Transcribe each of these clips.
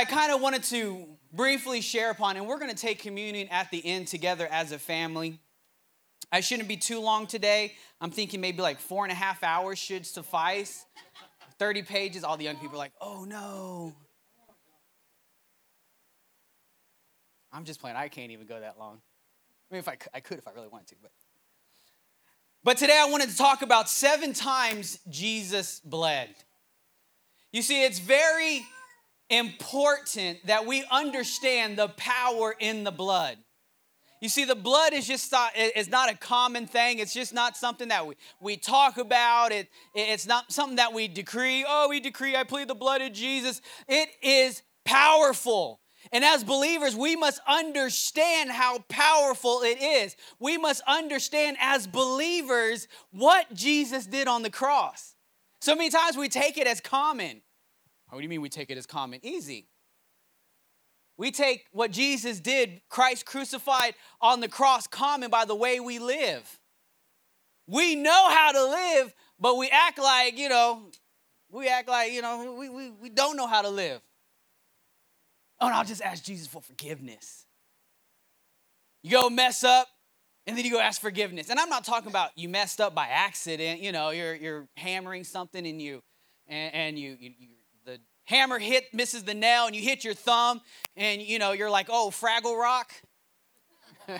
I kind of wanted to briefly share upon, and we're going to take communion at the end together as a family. I shouldn't be too long today. I'm thinking maybe like four and a half hours should suffice. 30 pages, all the young people are like, oh no. I'm just playing. I can't even go that long. I mean, if I could, I could if I really wanted to, but. But today I wanted to talk about seven times Jesus bled. You see, it's very important that we understand the power in the blood. You see, the blood is just not, is not a common thing. It's just not something that we, we talk about. It, it's not something that we decree. Oh, we decree, I plead the blood of Jesus. It is powerful. And as believers, we must understand how powerful it is. We must understand as believers what Jesus did on the cross. So many times we take it as common. What do you mean we take it as common? Easy. We take what Jesus did, Christ crucified on the cross, common by the way we live. We know how to live, but we act like, you know, we act like, you know, we, we, we don't know how to live. Oh, and I'll just ask Jesus for forgiveness. You go mess up, and then you go ask forgiveness. And I'm not talking about you messed up by accident. You know, you're you're hammering something and you and, and you, you, you hammer hit misses the nail and you hit your thumb and you know you're like, oh, Fraggle Rock.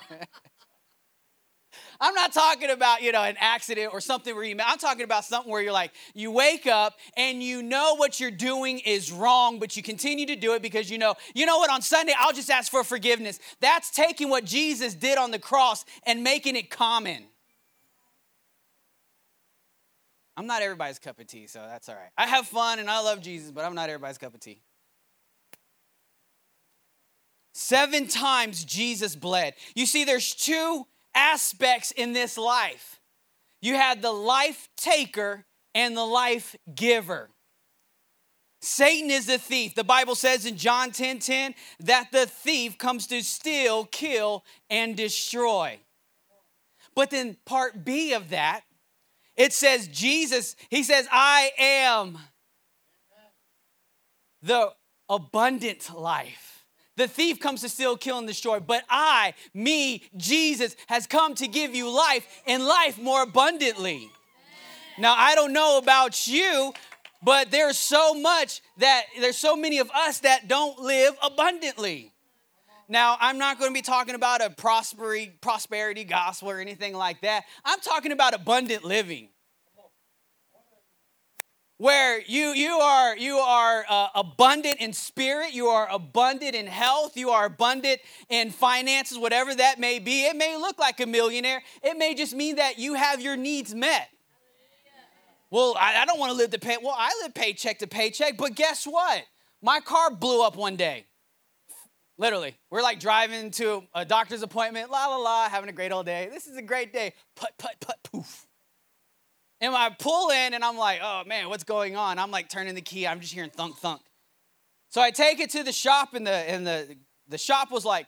I'm not talking about, you know, an accident or something where you, I'm talking about something where you're like, you wake up and you know what you're doing is wrong, but you continue to do it because you know, you know what, on Sunday, I'll just ask for forgiveness. That's taking what Jesus did on the cross and making it common. I'm not everybody's cup of tea, so that's all right. I have fun and I love Jesus, but I'm not everybody's cup of tea. Seven times Jesus bled. You see, there's two aspects in this life. You had the life taker and the life giver. Satan is the thief. The Bible says in John 10 10 that the thief comes to steal, kill, and destroy. But then, part B of that, it says Jesus, he says, I am the abundant life. The thief comes to steal, kill, and destroy, but I, me, Jesus, has come to give you life and life more abundantly. Now, I don't know about you, but there's so much that there's so many of us that don't live abundantly. Now, I'm not going to be talking about a prosperity, prosperity gospel or anything like that. I'm talking about abundant living. Where you you are you are uh, abundant in spirit you are abundant in health you are abundant in finances whatever that may be. It may look like a millionaire. It may just mean that you have your needs met. Well i, I don't want to live the pay well i live paycheck to paycheck but guess what? My car blew up one day literally we're like driving to a doctor's appointment la la la having a great old day this is a great day put put put poof and I pull in and I'm like, oh man, what's going on? I'm like turning the key, I'm just hearing thunk thunk. So I take it to the shop, and the and the the shop was like,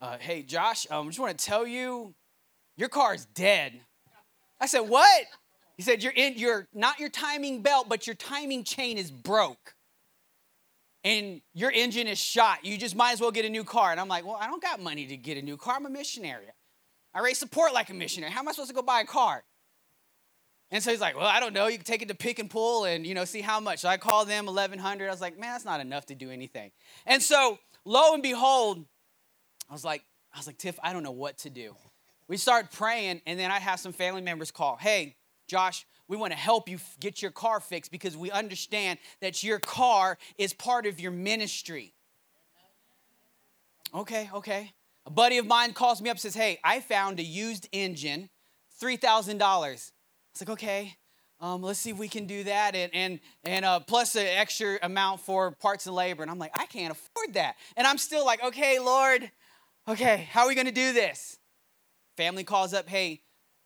uh, hey Josh, um, I just want to tell you, your car is dead. I said, what? He said, you're in your not your timing belt, but your timing chain is broke. And your engine is shot. You just might as well get a new car. And I'm like, well, I don't got money to get a new car. I'm a missionary. I raise support like a missionary. How am I supposed to go buy a car? And so he's like, well, I don't know. You can take it to pick and pull and, you know, see how much. So I called them 1100. I was like, man, that's not enough to do anything. And so lo and behold, I was like, I was like, Tiff, I don't know what to do. We start praying, and then I have some family members call, hey, Josh, we want to help you get your car fixed because we understand that your car is part of your ministry. Okay, okay. A buddy of mine calls me up says, Hey, I found a used engine, $3,000. It's like, okay, um, let's see if we can do that. And, and, and uh, plus an extra amount for parts and labor. And I'm like, I can't afford that. And I'm still like, okay, Lord, okay, how are we going to do this? Family calls up, hey,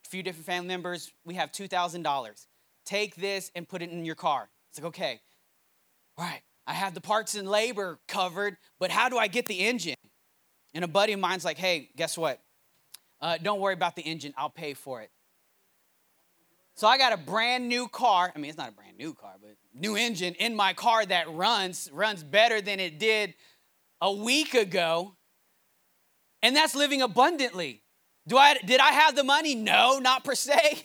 few different family members, we have $2,000. Take this and put it in your car. It's like, okay, all right, I have the parts and labor covered, but how do I get the engine? And a buddy of mine's like, hey, guess what? Uh, don't worry about the engine, I'll pay for it. So I got a brand new car. I mean, it's not a brand new car, but new engine in my car that runs runs better than it did a week ago. And that's living abundantly. Do I did I have the money? No, not per se.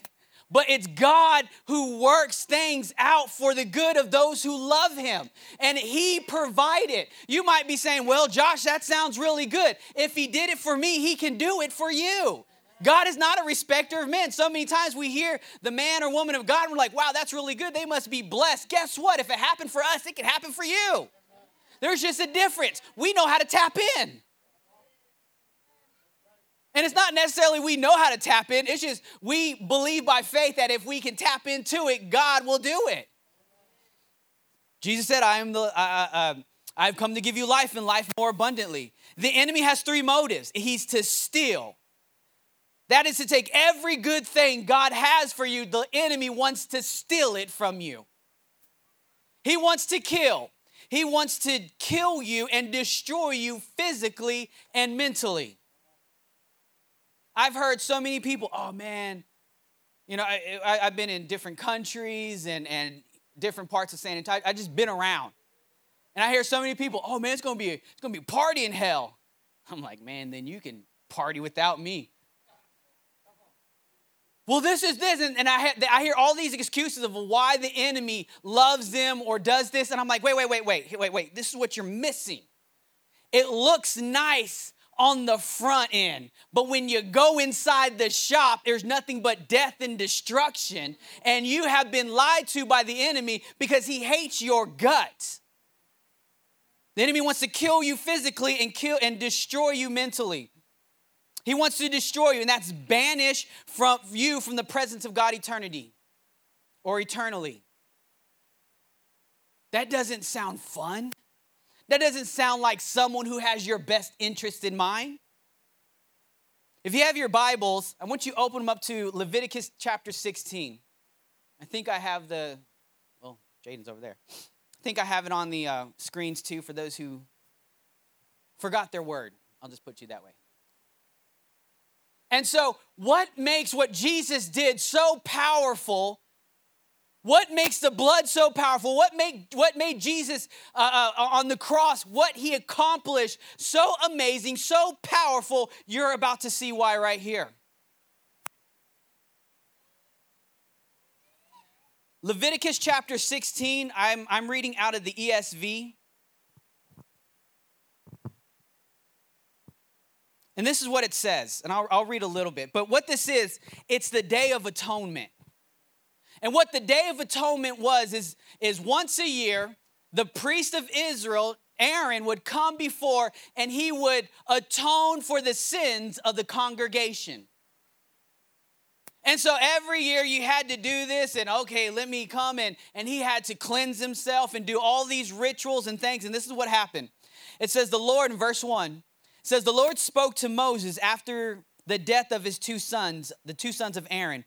But it's God who works things out for the good of those who love him. And he provided. You might be saying, "Well, Josh, that sounds really good. If he did it for me, he can do it for you." God is not a respecter of men. So many times we hear the man or woman of God, and we're like, wow, that's really good. They must be blessed. Guess what? If it happened for us, it can happen for you. There's just a difference. We know how to tap in. And it's not necessarily we know how to tap in, it's just we believe by faith that if we can tap into it, God will do it. Jesus said, I am the, uh, uh, I've come to give you life and life more abundantly. The enemy has three motives he's to steal. That is to take every good thing God has for you, the enemy wants to steal it from you. He wants to kill. He wants to kill you and destroy you physically and mentally. I've heard so many people, oh man, you know, I, have been in different countries and, and different parts of San Antonio. I just been around. And I hear so many people, oh man, it's gonna be a, it's gonna be a party in hell. I'm like, man, then you can party without me. Well, this is this, and, and I, ha- I hear all these excuses of why the enemy loves them or does this, and I'm like, wait, wait, wait, wait, wait, wait. This is what you're missing. It looks nice on the front end. But when you go inside the shop, there's nothing but death and destruction. And you have been lied to by the enemy because he hates your gut. The enemy wants to kill you physically and kill and destroy you mentally. He wants to destroy you, and that's banish from you from the presence of God eternity or eternally. That doesn't sound fun. That doesn't sound like someone who has your best interest in mind. If you have your Bibles, I want you to open them up to Leviticus chapter 16. I think I have the, well, Jaden's over there. I think I have it on the uh, screens too for those who forgot their word. I'll just put you that way. And so, what makes what Jesus did so powerful what makes the blood so powerful? What made, what made Jesus uh, uh, on the cross, what he accomplished so amazing, so powerful? You're about to see why right here. Leviticus chapter 16, I'm, I'm reading out of the ESV. And this is what it says, and I'll, I'll read a little bit. But what this is, it's the Day of Atonement. And what the Day of Atonement was is, is once a year, the priest of Israel, Aaron, would come before and he would atone for the sins of the congregation. And so every year you had to do this, and okay, let me come and, and he had to cleanse himself and do all these rituals and things. And this is what happened. It says, The Lord in verse 1 says, The Lord spoke to Moses after the death of his two sons, the two sons of Aaron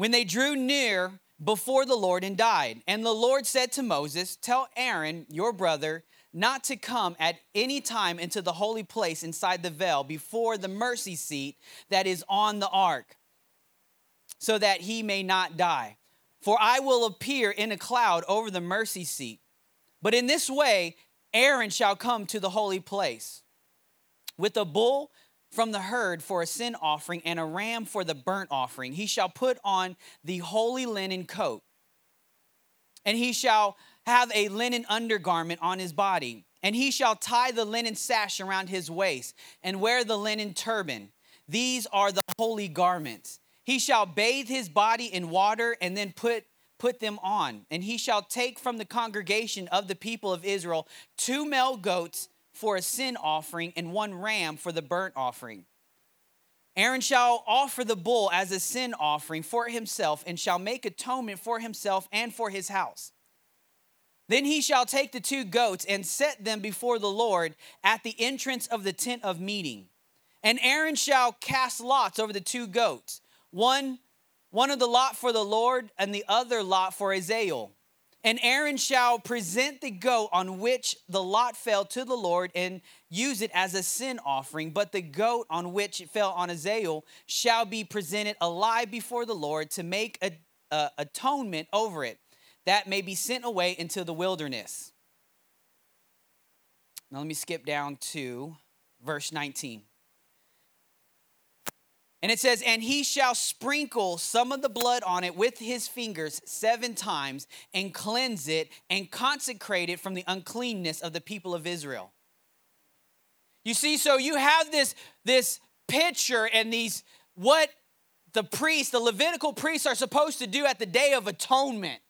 when they drew near before the Lord and died. And the Lord said to Moses, Tell Aaron, your brother, not to come at any time into the holy place inside the veil before the mercy seat that is on the ark, so that he may not die. For I will appear in a cloud over the mercy seat. But in this way, Aaron shall come to the holy place with a bull from the herd for a sin offering and a ram for the burnt offering. He shall put on the holy linen coat, and he shall have a linen undergarment on his body, and he shall tie the linen sash around his waist and wear the linen turban. These are the holy garments. He shall bathe his body in water and then put put them on. And he shall take from the congregation of the people of Israel two male goats for a sin offering and one ram for the burnt offering. Aaron shall offer the bull as a sin offering for himself and shall make atonement for himself and for his house. Then he shall take the two goats and set them before the Lord at the entrance of the tent of meeting. And Aaron shall cast lots over the two goats, one, one of the lot for the Lord and the other lot for Azazel. And Aaron shall present the goat on which the lot fell to the Lord and use it as a sin offering. But the goat on which it fell on Azazel shall be presented alive before the Lord to make a, a atonement over it, that may be sent away into the wilderness. Now let me skip down to verse 19. And it says, And he shall sprinkle some of the blood on it with his fingers seven times and cleanse it and consecrate it from the uncleanness of the people of Israel. You see, so you have this, this picture and these, what the priests, the Levitical priests, are supposed to do at the Day of Atonement.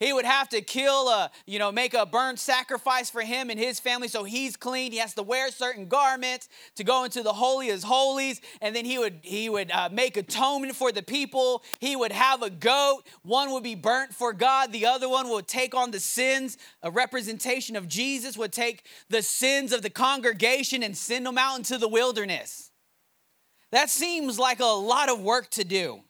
He would have to kill a, you know, make a burnt sacrifice for him and his family so he's clean. He has to wear certain garments to go into the holy of holies, and then he would he would uh, make atonement for the people. He would have a goat. One would be burnt for God. The other one would take on the sins. A representation of Jesus would take the sins of the congregation and send them out into the wilderness. That seems like a lot of work to do.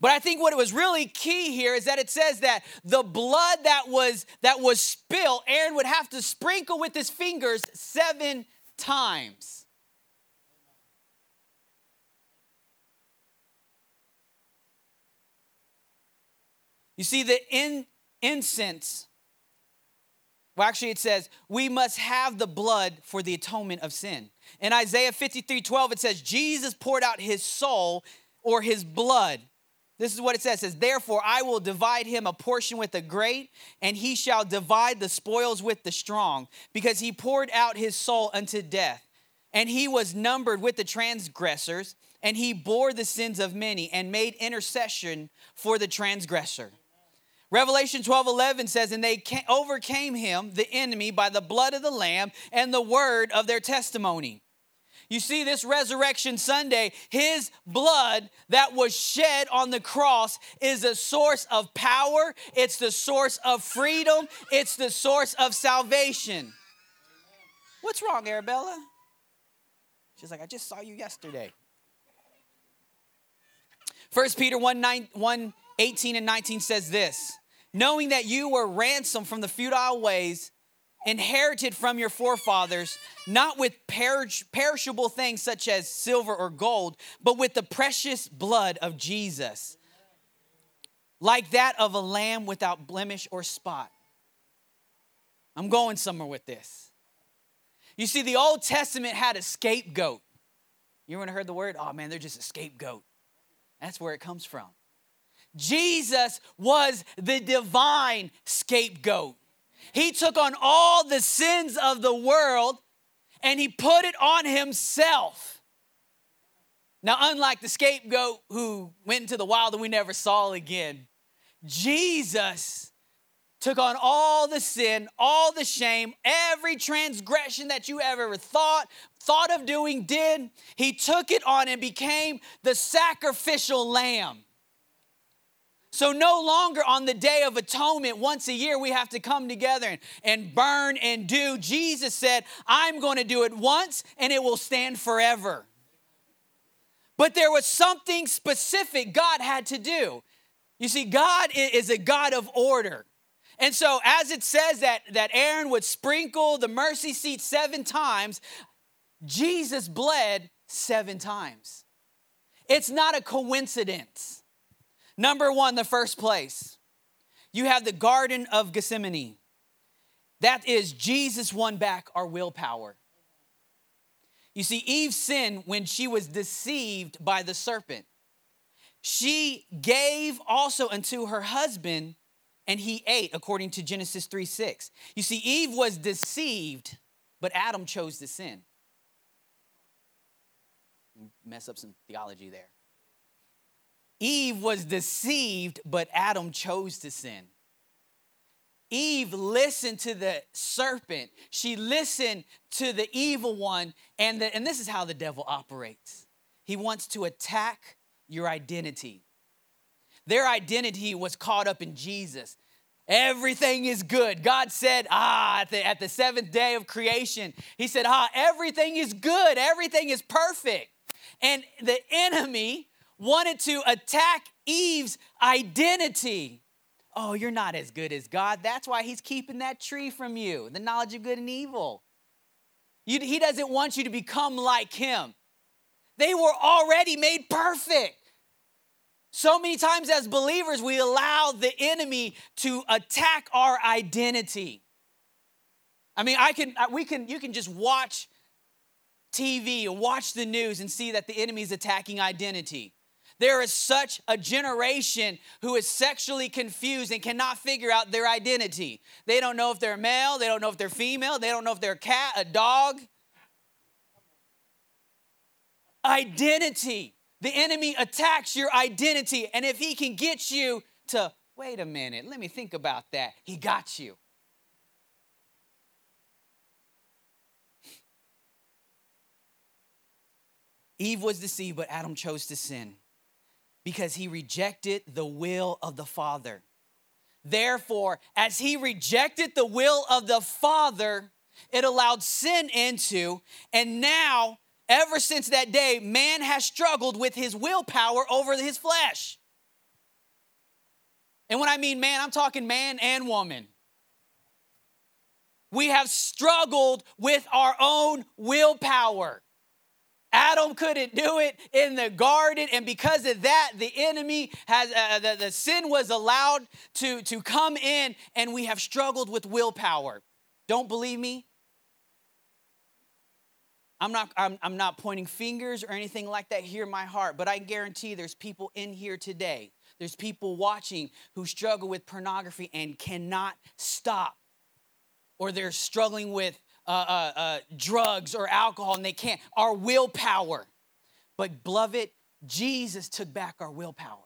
But I think what was really key here is that it says that the blood that was that was spilled, Aaron would have to sprinkle with his fingers seven times. You see, the in, incense, well, actually, it says, we must have the blood for the atonement of sin. In Isaiah 53 12, it says, Jesus poured out his soul or his blood this is what it says. It says, Therefore, I will divide him a portion with the great, and he shall divide the spoils with the strong, because he poured out his soul unto death. And he was numbered with the transgressors, and he bore the sins of many, and made intercession for the transgressor. Revelation 12 11 says, And they overcame him, the enemy, by the blood of the Lamb and the word of their testimony. You see, this Resurrection Sunday, his blood that was shed on the cross is a source of power, it's the source of freedom, it's the source of salvation. What's wrong, Arabella? She's like, I just saw you yesterday. 1 Peter 1, 9, 1 18 and 19 says this knowing that you were ransomed from the futile ways inherited from your forefathers, not with perish- perishable things such as silver or gold, but with the precious blood of Jesus, like that of a lamb without blemish or spot. I'm going somewhere with this. You see, the Old Testament had a scapegoat. You ever heard the word? Oh man, they're just a scapegoat. That's where it comes from. Jesus was the divine scapegoat. He took on all the sins of the world and he put it on himself. Now, unlike the scapegoat who went into the wild and we never saw again, Jesus took on all the sin, all the shame, every transgression that you ever thought, thought of doing, did. He took it on and became the sacrificial lamb. So, no longer on the Day of Atonement, once a year, we have to come together and, and burn and do. Jesus said, I'm going to do it once and it will stand forever. But there was something specific God had to do. You see, God is a God of order. And so, as it says that, that Aaron would sprinkle the mercy seat seven times, Jesus bled seven times. It's not a coincidence. Number one, the first place, you have the Garden of Gethsemane. That is, Jesus won back our willpower. You see, Eve sinned when she was deceived by the serpent. She gave also unto her husband, and he ate, according to Genesis 3 6. You see, Eve was deceived, but Adam chose to sin. Mess up some theology there. Eve was deceived, but Adam chose to sin. Eve listened to the serpent. She listened to the evil one. And, the, and this is how the devil operates he wants to attack your identity. Their identity was caught up in Jesus. Everything is good. God said, ah, at the, at the seventh day of creation, He said, ah, everything is good. Everything is perfect. And the enemy wanted to attack Eve's identity. Oh, you're not as good as God. That's why He's keeping that tree from you, the knowledge of good and evil. You, he doesn't want you to become like Him. They were already made perfect. So many times as believers, we allow the enemy to attack our identity. I mean, I can, we can, you can just watch TV and watch the news and see that the enemy is attacking identity. There is such a generation who is sexually confused and cannot figure out their identity. They don't know if they're male, they don't know if they're female, they don't know if they're a cat, a dog. Identity. The enemy attacks your identity, and if he can get you to, wait a minute, let me think about that, he got you. Eve was deceived, but Adam chose to sin because he rejected the will of the Father. Therefore, as he rejected the will of the Father, it allowed sin into, and now, ever since that day, man has struggled with his willpower over his flesh. And when I mean man, I'm talking man and woman. We have struggled with our own willpower. Adam couldn't do it in the garden, and because of that, the enemy has uh, the, the sin was allowed to, to come in, and we have struggled with willpower. Don't believe me? I'm not, I'm, I'm not pointing fingers or anything like that. Hear my heart, but I guarantee there's people in here today. There's people watching who struggle with pornography and cannot stop, or they're struggling with uh, uh, uh, drugs or alcohol and they can't. Our willpower. But, beloved, Jesus took back our willpower.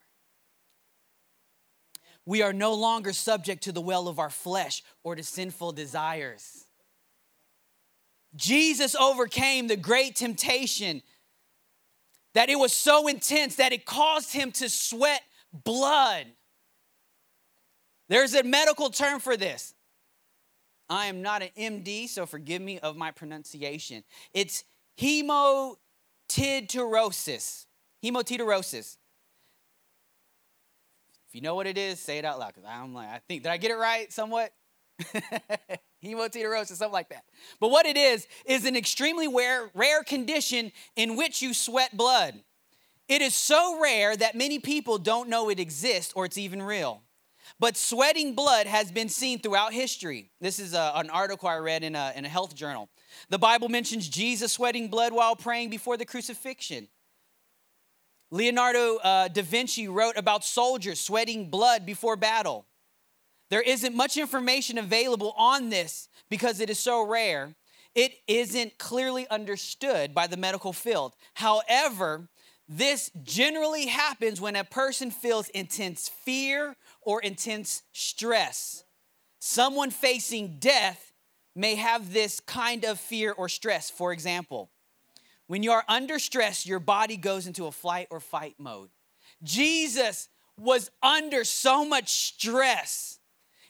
We are no longer subject to the will of our flesh or to sinful desires. Jesus overcame the great temptation that it was so intense that it caused him to sweat blood. There's a medical term for this. I am not an MD, so forgive me of my pronunciation. It's hemotidrosis. Hemotidrosis. If you know what it is, say it out loud. Because I'm like, I think, did I get it right somewhat? Hemotidrosis, something like that. But what it is, is an extremely rare, rare condition in which you sweat blood. It is so rare that many people don't know it exists or it's even real. But sweating blood has been seen throughout history. This is a, an article I read in a, in a health journal. The Bible mentions Jesus sweating blood while praying before the crucifixion. Leonardo uh, da Vinci wrote about soldiers sweating blood before battle. There isn't much information available on this because it is so rare. It isn't clearly understood by the medical field. However, this generally happens when a person feels intense fear or intense stress. Someone facing death may have this kind of fear or stress. For example, when you are under stress, your body goes into a flight or fight mode. Jesus was under so much stress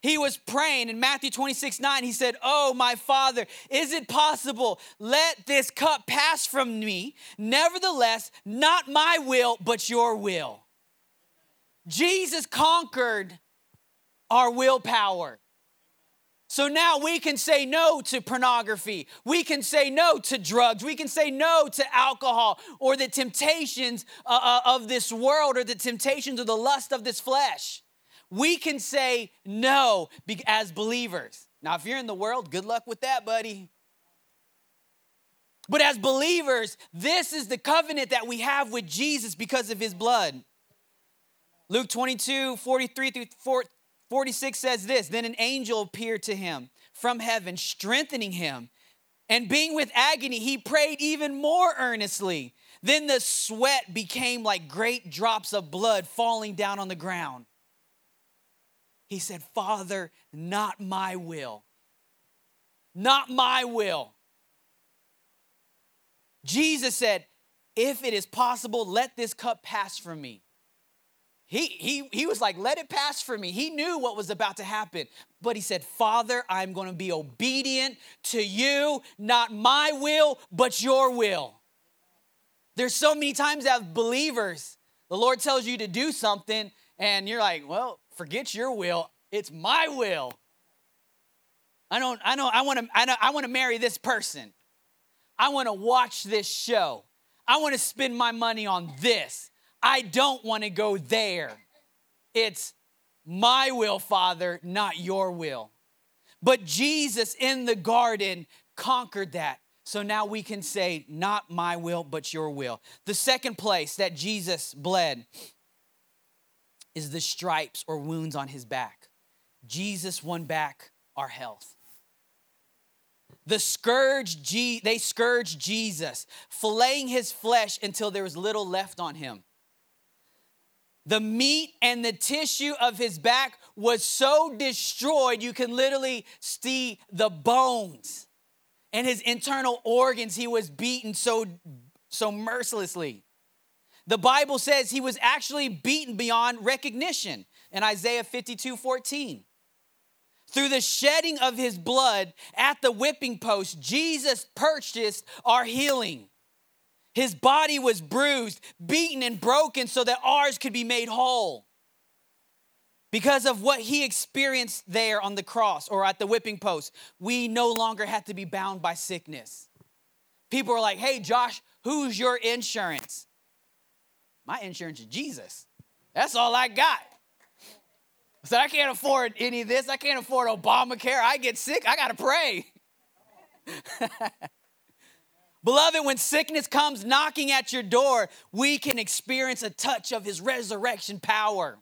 he was praying in Matthew 26 9. He said, Oh, my Father, is it possible? Let this cup pass from me. Nevertheless, not my will, but your will. Jesus conquered our willpower. So now we can say no to pornography. We can say no to drugs. We can say no to alcohol or the temptations uh, uh, of this world or the temptations of the lust of this flesh we can say no as believers. Now, if you're in the world, good luck with that, buddy. But as believers, this is the covenant that we have with Jesus because of his blood. Luke 22, 43 through 46 says this Then an angel appeared to him from heaven, strengthening him. And being with agony, he prayed even more earnestly. Then the sweat became like great drops of blood falling down on the ground. He said, Father, not my will. Not my will. Jesus said, If it is possible, let this cup pass from me. He, he, he was like, Let it pass for me. He knew what was about to happen. But he said, Father, I'm going to be obedient to you, not my will, but your will. There's so many times as believers, the Lord tells you to do something, and you're like, Well, forget your will. It's my will. I don't, I don't, I want to, I, know, I want to marry this person. I want to watch this show. I want to spend my money on this. I don't want to go there. It's my will, Father, not your will. But Jesus in the garden conquered that. So now we can say, not my will, but your will. The second place that Jesus bled is the stripes or wounds on his back. Jesus won back our health. The scourge, they scourged Jesus, filleting his flesh until there was little left on him. The meat and the tissue of his back was so destroyed, you can literally see the bones and his internal organs. He was beaten so, so mercilessly. The Bible says he was actually beaten beyond recognition in Isaiah 52 14. Through the shedding of his blood at the whipping post, Jesus purchased our healing. His body was bruised, beaten, and broken so that ours could be made whole. Because of what he experienced there on the cross or at the whipping post, we no longer had to be bound by sickness. People are like, hey, Josh, who's your insurance? My insurance is Jesus. That's all I got. So I can't afford any of this. I can't afford Obamacare. I get sick, I gotta pray. Beloved, when sickness comes knocking at your door, we can experience a touch of his resurrection power.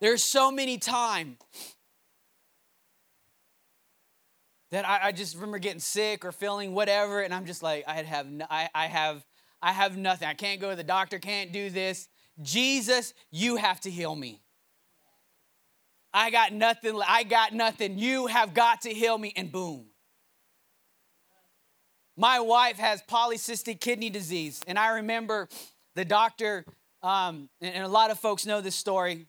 There's so many times that I, I, just remember getting sick or feeling whatever, and I'm just like, I have, I, I have, I have nothing. I can't go to the doctor. Can't do this. Jesus, you have to heal me. I got nothing. I got nothing. You have got to heal me, and boom. My wife has polycystic kidney disease, and I remember the doctor, um, and a lot of folks know this story.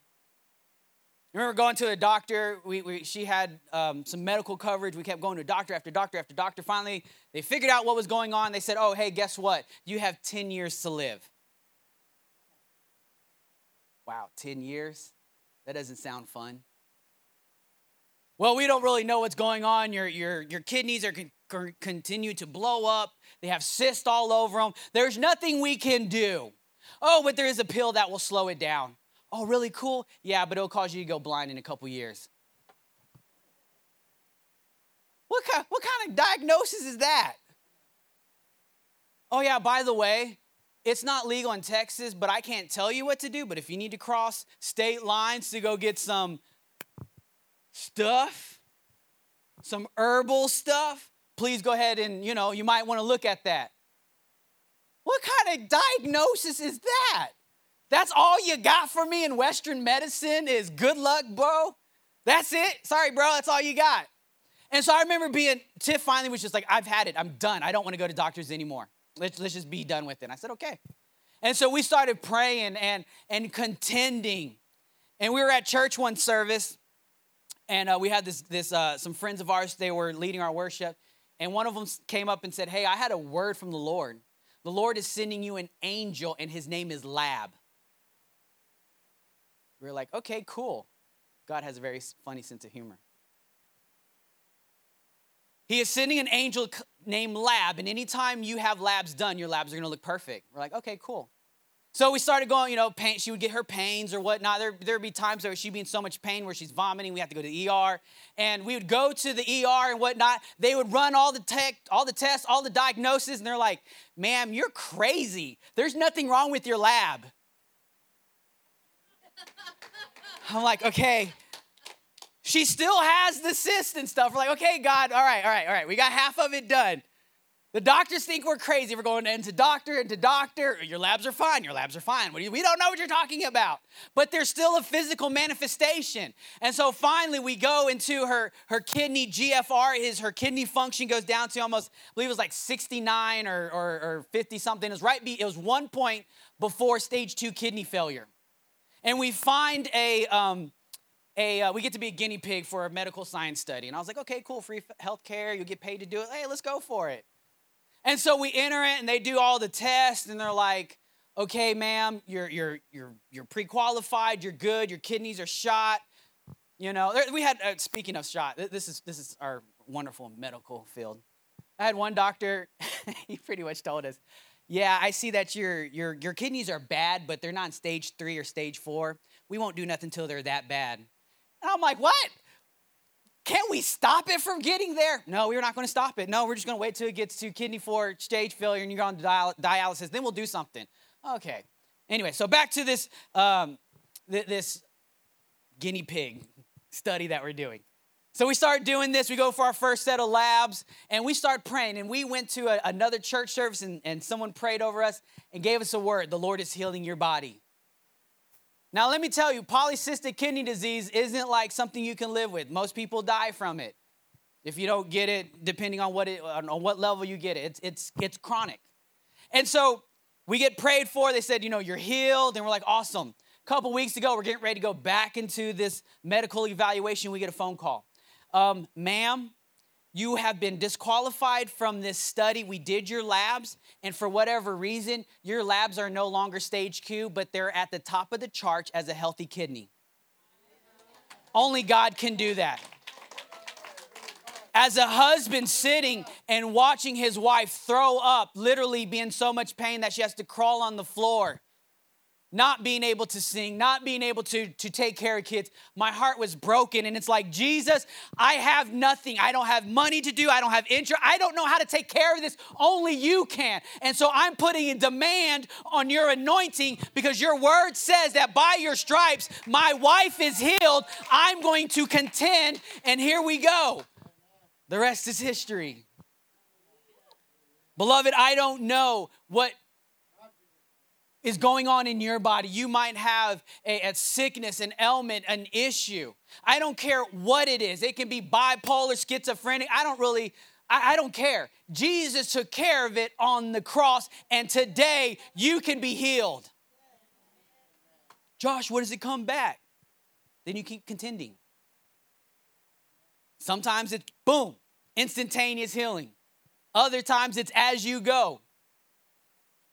I remember going to a doctor. We, we she had um, some medical coverage. We kept going to doctor after doctor after doctor. Finally, they figured out what was going on. They said, "Oh, hey, guess what? You have 10 years to live." Wow, 10 years? That doesn't sound fun. Well, we don't really know what's going on. Your, your, your kidneys are con- continue to blow up. They have cysts all over them. There's nothing we can do. Oh, but there is a pill that will slow it down. Oh, really cool? Yeah, but it'll cause you to go blind in a couple years. What kind, what kind of diagnosis is that? Oh, yeah, by the way, it's not legal in Texas, but I can't tell you what to do. But if you need to cross state lines to go get some stuff, some herbal stuff, please go ahead and, you know, you might want to look at that. What kind of diagnosis is that? That's all you got for me in Western medicine is good luck, bro? That's it? Sorry, bro, that's all you got. And so I remember being, Tiff finally was just like, I've had it. I'm done. I don't want to go to doctors anymore. Let's, let's just be done with it. And I said, okay. And so we started praying and, and contending. And we were at church one service, and uh, we had this, this uh, some friends of ours, they were leading our worship. And one of them came up and said, Hey, I had a word from the Lord. The Lord is sending you an angel, and his name is Lab. We were like, Okay, cool. God has a very funny sense of humor. He is sending an angel named Lab, and anytime you have labs done, your labs are gonna look perfect. We're like, okay, cool. So we started going, you know, pain, she would get her pains or whatnot. There, there'd be times where she'd be in so much pain where she's vomiting, we have to go to the ER. And we would go to the ER and whatnot. They would run all the tech, all the tests, all the diagnoses, and they're like, ma'am, you're crazy. There's nothing wrong with your lab. I'm like, okay. She still has the cyst and stuff. We're like, okay, God, all right, all right, all right. We got half of it done. The doctors think we're crazy. We're going into doctor, into doctor. Your labs are fine. Your labs are fine. We don't know what you're talking about. But there's still a physical manifestation. And so finally, we go into her, her kidney GFR. Is her kidney function goes down to almost, I believe it was like 69 or, or, or 50 something. It was right, it was one point before stage two kidney failure. And we find a, um, a, uh, we get to be a guinea pig for a medical science study. And I was like, okay, cool, free health care. You get paid to do it. Hey, let's go for it. And so we enter it and they do all the tests and they're like, okay, ma'am, you're, you're, you're, you're pre qualified, you're good, your kidneys are shot. You know, we had, uh, speaking of shot, this is, this is our wonderful medical field. I had one doctor, he pretty much told us, yeah, I see that your, your, your kidneys are bad, but they're not in stage three or stage four. We won't do nothing until they're that bad. And I'm like, what? Can't we stop it from getting there? No, we're not going to stop it. No, we're just going to wait till it gets to kidney four stage failure and you're on dialysis. Then we'll do something. Okay. Anyway, so back to this um, th- this guinea pig study that we're doing. So we start doing this. We go for our first set of labs and we start praying. And we went to a, another church service and, and someone prayed over us and gave us a word The Lord is healing your body. Now, let me tell you, polycystic kidney disease isn't like something you can live with. Most people die from it. If you don't get it, depending on what, it, on what level you get it, it's, it's, it's chronic. And so we get prayed for. They said, you know, you're healed. And we're like, awesome. A couple weeks ago, we're getting ready to go back into this medical evaluation. We get a phone call. Um, ma'am, you have been disqualified from this study. We did your labs, and for whatever reason, your labs are no longer stage Q, but they're at the top of the chart as a healthy kidney. Only God can do that. As a husband sitting and watching his wife throw up, literally be in so much pain that she has to crawl on the floor not being able to sing, not being able to, to take care of kids. My heart was broken. And it's like, Jesus, I have nothing. I don't have money to do. I don't have interest. I don't know how to take care of this. Only you can. And so I'm putting a demand on your anointing because your word says that by your stripes, my wife is healed. I'm going to contend. And here we go. The rest is history. Beloved, I don't know what is going on in your body. You might have a, a, sickness, an ailment, an issue. I don't care what it is. It can be bipolar, schizophrenic. I don't really, I, I don't care. Jesus took care of it on the cross, and today you can be healed. Josh, what does it come back? Then you keep contending. Sometimes it's boom, instantaneous healing. Other times it's as you go.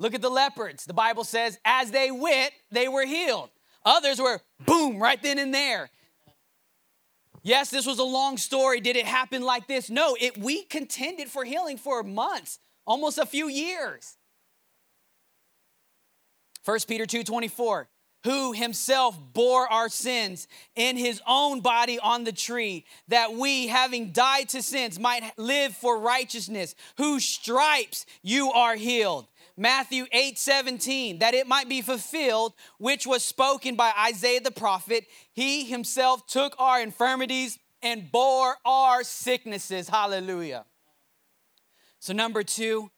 Look at the leopards. The Bible says, as they went, they were healed. Others were, boom, right then and there. Yes, this was a long story. Did it happen like this? No, it, we contended for healing for months, almost a few years. 1 Peter 2 24, who himself bore our sins in his own body on the tree, that we, having died to sins, might live for righteousness, whose stripes you are healed. Matthew 8 17, that it might be fulfilled, which was spoken by Isaiah the prophet. He himself took our infirmities and bore our sicknesses. Hallelujah. So, number two,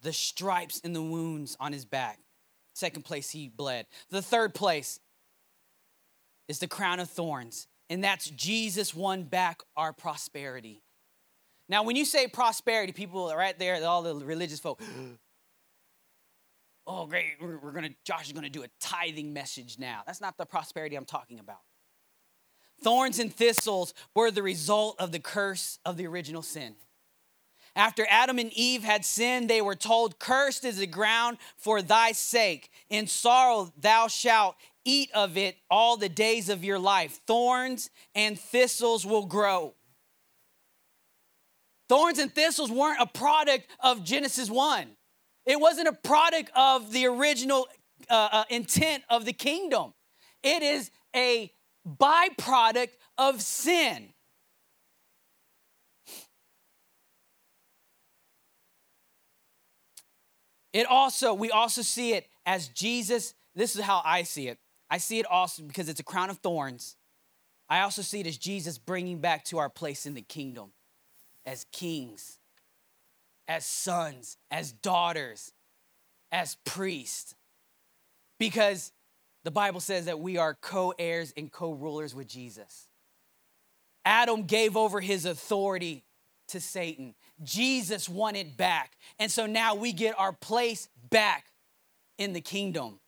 the stripes and the wounds on his back. Second place, he bled. The third place is the crown of thorns, and that's Jesus won back our prosperity. Now, when you say prosperity, people right there, all the religious folk, oh, great, we're, we're gonna, Josh is gonna do a tithing message now. That's not the prosperity I'm talking about. Thorns and thistles were the result of the curse of the original sin. After Adam and Eve had sinned, they were told, Cursed is the ground for thy sake. In sorrow thou shalt eat of it all the days of your life. Thorns and thistles will grow. Thorns and thistles weren't a product of Genesis 1. It wasn't a product of the original uh, uh, intent of the kingdom. It is a byproduct of sin. It also, we also see it as Jesus. This is how I see it. I see it also because it's a crown of thorns. I also see it as Jesus bringing back to our place in the kingdom as kings, as sons, as daughters, as priests. Because the Bible says that we are co heirs and co rulers with Jesus. Adam gave over his authority to Satan. Jesus won it back. And so now we get our place back in the kingdom.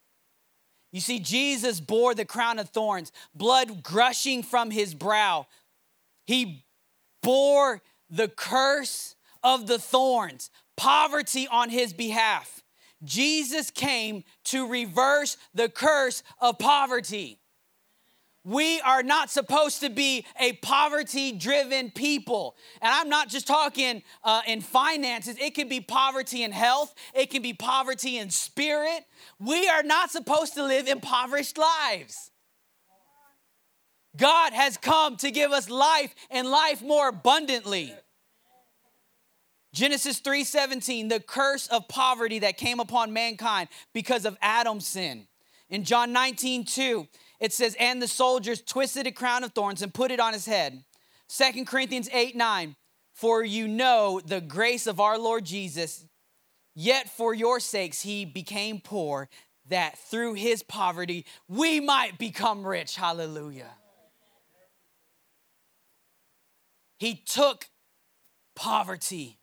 You see, Jesus bore the crown of thorns, blood gushing from his brow. He bore the curse of the thorns, poverty on his behalf. Jesus came to reverse the curse of poverty. We are not supposed to be a poverty driven people. And I'm not just talking uh, in finances, it can be poverty in health, it can be poverty in spirit. We are not supposed to live impoverished lives. God has come to give us life and life more abundantly. Genesis 3:17, the curse of poverty that came upon mankind because of Adam's sin. In John 19, 2, it says, And the soldiers twisted a crown of thorns and put it on his head. Second Corinthians 8, 9, For you know the grace of our Lord Jesus, yet for your sakes he became poor, that through his poverty we might become rich. Hallelujah. He took poverty.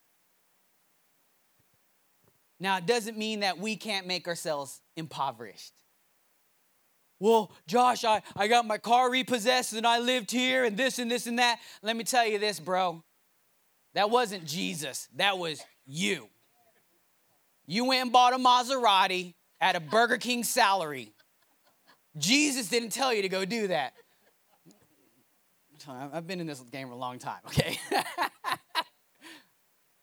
Now, it doesn't mean that we can't make ourselves impoverished. Well, Josh, I, I got my car repossessed and I lived here and this and this and that. Let me tell you this, bro. That wasn't Jesus, that was you. You went and bought a Maserati at a Burger King salary. Jesus didn't tell you to go do that. I've been in this game for a long time, okay?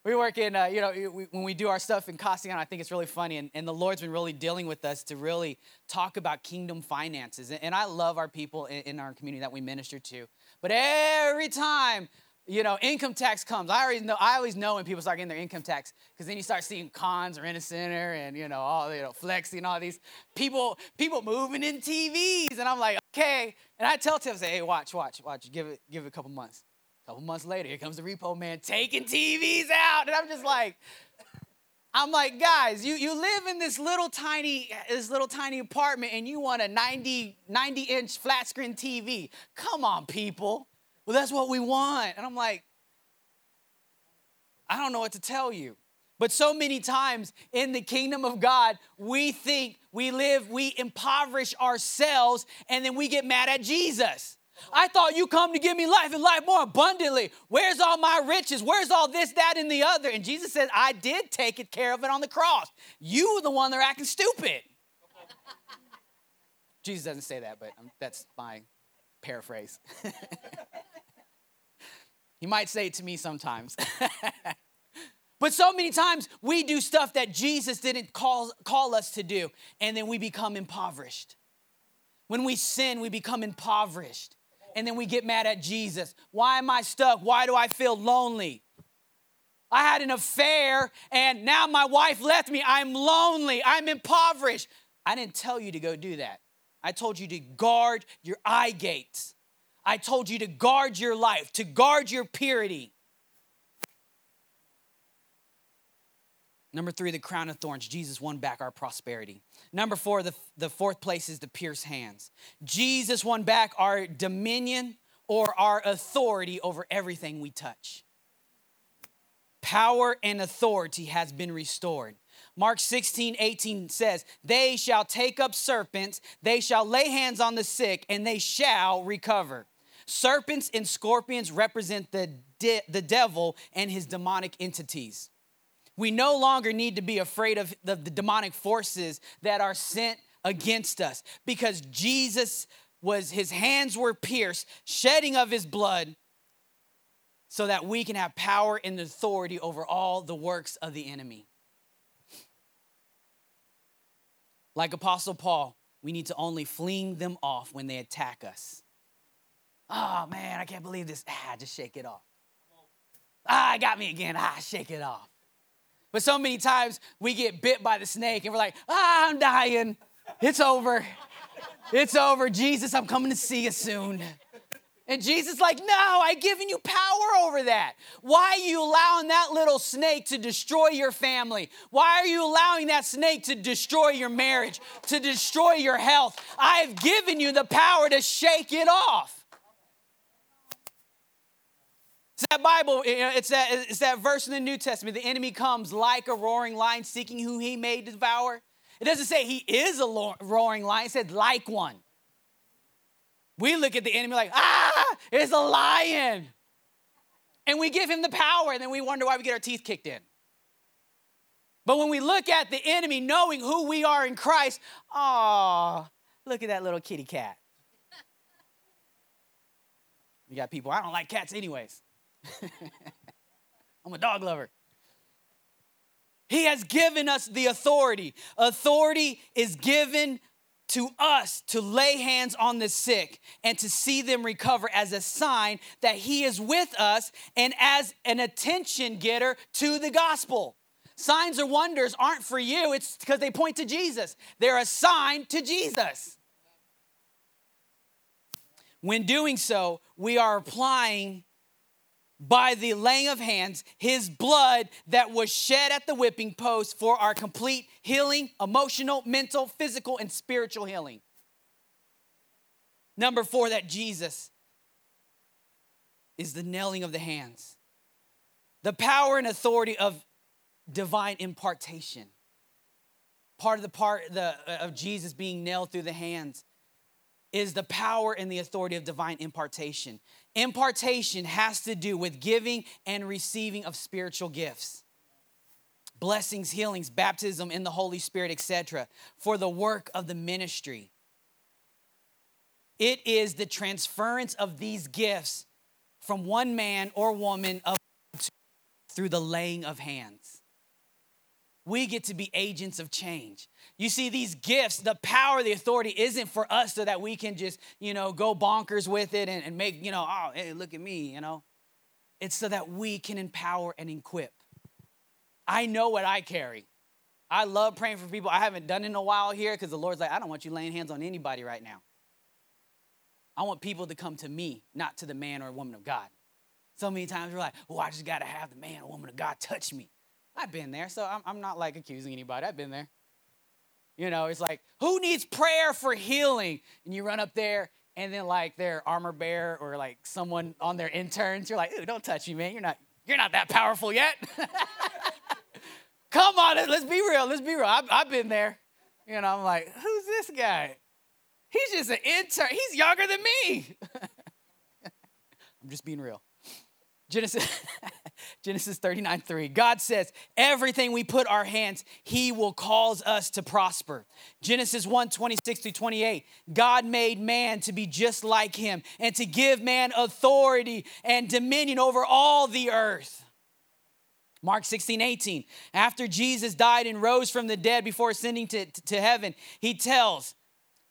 we work in, uh, you know, we, when we do our stuff in Castellano, I think it's really funny. And, and, the Lord's been really dealing with us to really talk about kingdom finances. And, and I love our people in, in, our community that we minister to. But every time, you know, income tax comes, I always know, I always know when people start getting their income tax because then you start seeing cons or in a center and, you know, all, you know, flexing, all these people, people moving in TVs. And I'm like, okay. And I tell Tim, say, hey, watch, watch, watch, give it, give it a couple months. A couple months later, here comes the repo man taking TVs out. And I'm just like, I'm like, guys, you, you live in this little tiny, this little tiny apartment and you want a 90, 90 inch flat screen TV. Come on, people. Well, that's what we want. And I'm like, I don't know what to tell you. But so many times in the kingdom of God, we think we live, we impoverish ourselves, and then we get mad at Jesus. I thought you come to give me life and life more abundantly. Where's all my riches? Where's all this, that, and the other? And Jesus said, I did take care of it on the cross. You were the one that acting stupid. Jesus doesn't say that, but um, that's my paraphrase. he might say it to me sometimes. but so many times we do stuff that Jesus didn't call, call us to do, and then we become impoverished. When we sin, we become impoverished and then we get mad at Jesus. Why am I stuck? Why do I feel lonely? I had an affair and now my wife left me. I'm lonely. I'm impoverished. I didn't tell you to go do that. I told you to guard your eye gates. I told you to guard your life, to guard your purity. Number three, the crown of thorns. Jesus won back our prosperity. Number four, the, the fourth place is the pierced hands. Jesus won back our dominion or our authority over everything we touch. Power and authority has been restored. Mark 16, 18 says, They shall take up serpents, they shall lay hands on the sick, and they shall recover. Serpents and scorpions represent the, de- the devil and his demonic entities. We no longer need to be afraid of the, the demonic forces that are sent against us because Jesus was, his hands were pierced, shedding of his blood, so that we can have power and authority over all the works of the enemy. Like Apostle Paul, we need to only fling them off when they attack us. Oh man, I can't believe this. Ah, just shake it off. Ah, I got me again. Ah, shake it off. But so many times we get bit by the snake and we're like, ah, I'm dying. It's over. It's over. Jesus, I'm coming to see you soon. And Jesus like, no, I've given you power over that. Why are you allowing that little snake to destroy your family? Why are you allowing that snake to destroy your marriage, to destroy your health? I've given you the power to shake it off. It's that Bible, it's that, it's that verse in the New Testament. The enemy comes like a roaring lion seeking who he may devour. It doesn't say he is a roaring lion, it said like one. We look at the enemy like, ah, it's a lion. And we give him the power, and then we wonder why we get our teeth kicked in. But when we look at the enemy, knowing who we are in Christ, ah, look at that little kitty cat. You got people, I don't like cats anyways. I'm a dog lover. He has given us the authority. Authority is given to us to lay hands on the sick and to see them recover as a sign that He is with us and as an attention getter to the gospel. Signs or wonders aren't for you, it's because they point to Jesus. They're a sign to Jesus. When doing so, we are applying by the laying of hands his blood that was shed at the whipping post for our complete healing, emotional, mental, physical, and spiritual healing. Number four, that Jesus is the nailing of the hands, the power and authority of divine impartation. Part of the part the, uh, of Jesus being nailed through the hands is the power and the authority of divine impartation. Impartation has to do with giving and receiving of spiritual gifts. Blessings, healings, baptism in the Holy Spirit, etc., for the work of the ministry. It is the transference of these gifts from one man or woman of through the laying of hands we get to be agents of change. You see, these gifts, the power, the authority isn't for us so that we can just, you know, go bonkers with it and, and make, you know, oh, hey, look at me, you know. It's so that we can empower and equip. I know what I carry. I love praying for people. I haven't done in a while here because the Lord's like, I don't want you laying hands on anybody right now. I want people to come to me, not to the man or woman of God. So many times we're like, oh, I just got to have the man or woman of God touch me. I've been there, so I'm, I'm not like accusing anybody. I've been there. You know, it's like, who needs prayer for healing? And you run up there, and then like their armor bearer or like someone on their interns, you're like, ooh, don't touch me, man. You're not, you're not that powerful yet. Come on, let's be real. Let's be real. I've, I've been there. You know, I'm like, who's this guy? He's just an intern. He's younger than me. I'm just being real. Genesis, Genesis 39 3. God says, everything we put our hands, He will cause us to prosper. Genesis 1 26 through 28. God made man to be just like Him and to give man authority and dominion over all the earth. Mark 16, 18. After Jesus died and rose from the dead before ascending to, to heaven, He tells,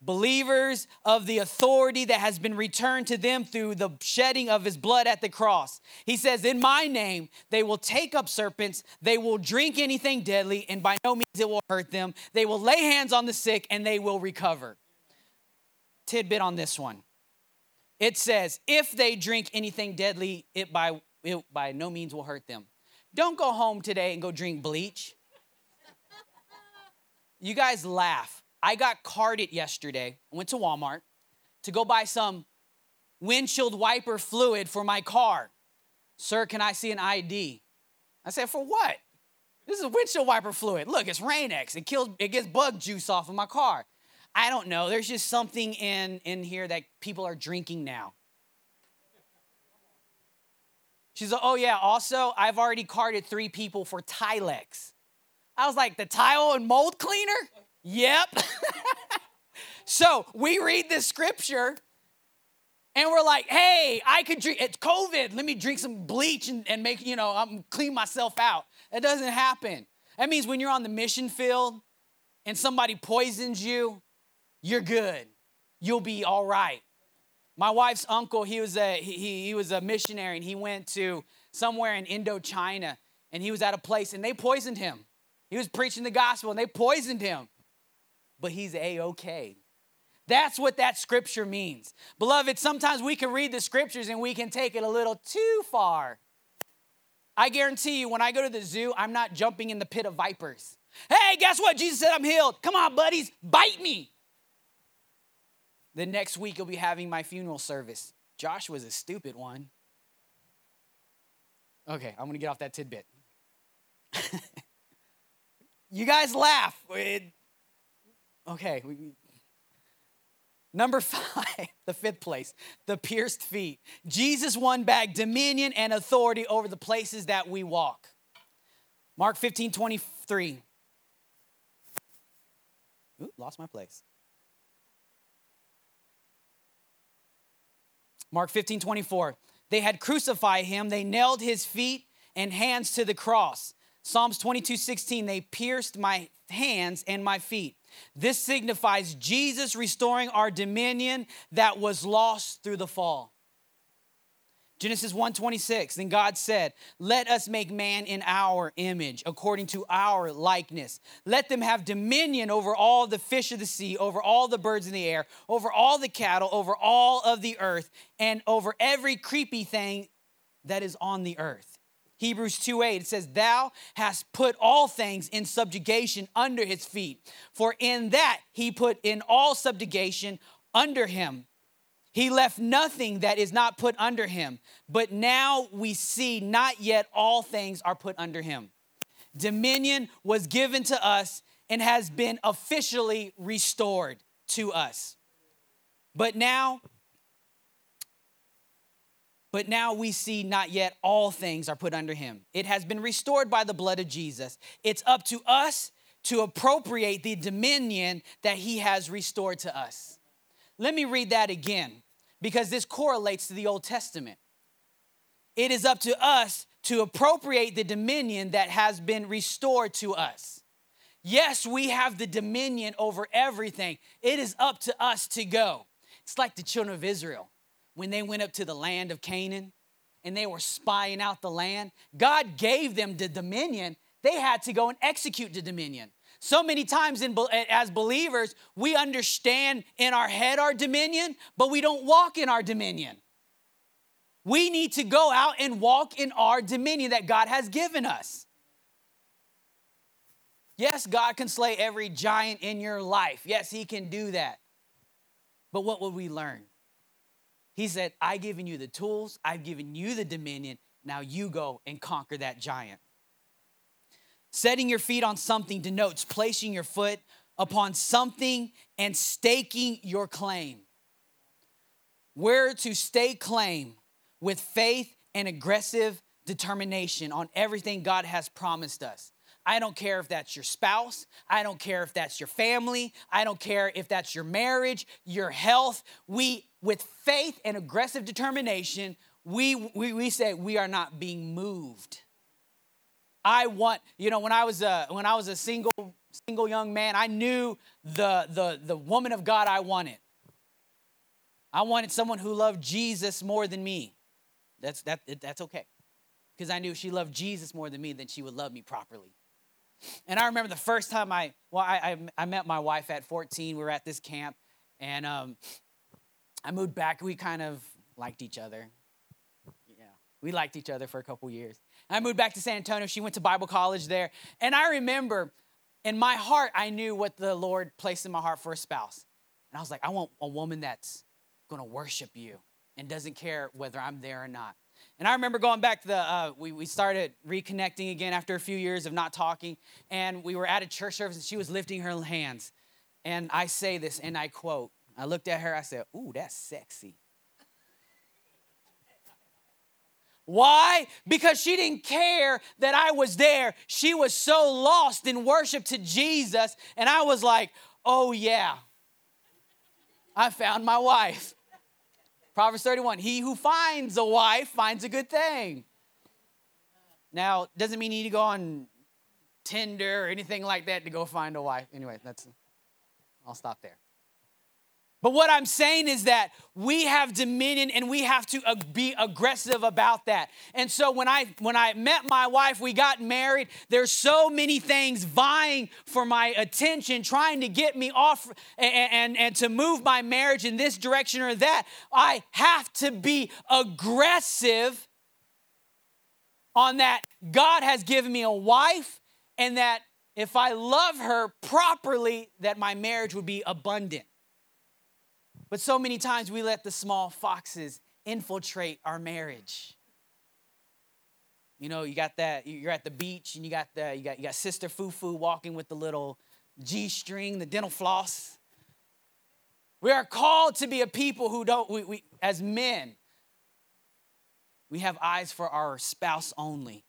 believers of the authority that has been returned to them through the shedding of his blood at the cross. He says, In my name, they will take up serpents, they will drink anything deadly, and by no means it will hurt them. They will lay hands on the sick, and they will recover. Tidbit on this one it says, If they drink anything deadly, it by, it by no means will hurt them. Don't go home today and go drink bleach. You guys laugh I got carded yesterday. I went to Walmart to go buy some windshield wiper fluid for my car. Sir, can I see an ID? I said, For what? This is windshield wiper fluid. Look, it's Rain-X. It kills, it gets bug juice off of my car. I don't know. There's just something in, in here that people are drinking now. She's like, oh yeah, also, I've already carded three people for Tilex. I was like, the tile and mold cleaner? Yep. so we read this scripture and we're like, hey, I could drink, it's COVID. Let me drink some bleach and, and make, you know, I'm clean myself out. That doesn't happen. That means when you're on the mission field and somebody poisons you, you're good. You'll be all right. My wife's uncle, he was a he, he was a missionary and he went to somewhere in Indochina and he was at a place and they poisoned him. He was preaching the gospel and they poisoned him but he's a okay. That's what that scripture means. Beloved, sometimes we can read the scriptures and we can take it a little too far. I guarantee you, when I go to the zoo, I'm not jumping in the pit of vipers. Hey, guess what? Jesus said I'm healed. Come on, buddies, bite me. The next week, you'll be having my funeral service. Josh was a stupid one. Okay, I'm gonna get off that tidbit. you guys laugh. Okay. Number five, the fifth place, the pierced feet. Jesus won back dominion and authority over the places that we walk. Mark 15, 23. Ooh, lost my place. Mark 15, 24. They had crucified him, they nailed his feet and hands to the cross. Psalms 22, 16. They pierced my hands and my feet. This signifies Jesus restoring our dominion that was lost through the fall. Genesis 1:26 Then God said, "Let us make man in our image, according to our likeness. Let them have dominion over all the fish of the sea, over all the birds in the air, over all the cattle, over all of the earth, and over every creepy thing that is on the earth." Hebrews 2:8 it says, "Thou hast put all things in subjugation under his feet, for in that he put in all subjugation under him." He left nothing that is not put under him. But now we see not yet all things are put under him. Dominion was given to us and has been officially restored to us. But now, but now we see not yet all things are put under him. It has been restored by the blood of Jesus. It's up to us to appropriate the dominion that he has restored to us. Let me read that again because this correlates to the Old Testament. It is up to us to appropriate the dominion that has been restored to us. Yes, we have the dominion over everything. It is up to us to go. It's like the children of Israel when they went up to the land of Canaan and they were spying out the land. God gave them the dominion. They had to go and execute the dominion. So many times in, as believers, we understand in our head our dominion, but we don't walk in our dominion. We need to go out and walk in our dominion that God has given us. Yes, God can slay every giant in your life. Yes, He can do that. But what will we learn? He said, I've given you the tools, I've given you the dominion. Now you go and conquer that giant. Setting your feet on something denotes placing your foot upon something and staking your claim. We're to stake claim with faith and aggressive determination on everything God has promised us. I don't care if that's your spouse. I don't care if that's your family. I don't care if that's your marriage, your health. We, with faith and aggressive determination, we, we, we say we are not being moved. I want, you know, when I was a when I was a single single young man, I knew the the the woman of God I wanted. I wanted someone who loved Jesus more than me. That's that that's okay. Because I knew she loved Jesus more than me, then she would love me properly. And I remember the first time I, well, I, I, I met my wife at 14. We were at this camp, and um, I moved back. We kind of liked each other. Yeah, we liked each other for a couple years. I moved back to San Antonio. She went to Bible college there. And I remember in my heart, I knew what the Lord placed in my heart for a spouse. And I was like, I want a woman that's going to worship you and doesn't care whether I'm there or not. And I remember going back to the, uh, we, we started reconnecting again after a few years of not talking. And we were at a church service and she was lifting her hands. And I say this and I quote, I looked at her, I said, Ooh, that's sexy. Why? Because she didn't care that I was there. She was so lost in worship to Jesus. And I was like, oh, yeah, I found my wife. Proverbs 31 He who finds a wife finds a good thing. Now, doesn't mean you need to go on Tinder or anything like that to go find a wife. Anyway, that's, I'll stop there. But what I'm saying is that we have dominion and we have to be aggressive about that. And so when I when I met my wife, we got married, there's so many things vying for my attention, trying to get me off and, and, and to move my marriage in this direction or that. I have to be aggressive on that. God has given me a wife and that if I love her properly, that my marriage would be abundant. But so many times we let the small foxes infiltrate our marriage. You know, you got that, you're at the beach and you got the, you got, you got Sister Fufu walking with the little G string, the dental floss. We are called to be a people who don't, we, we, as men, we have eyes for our spouse only.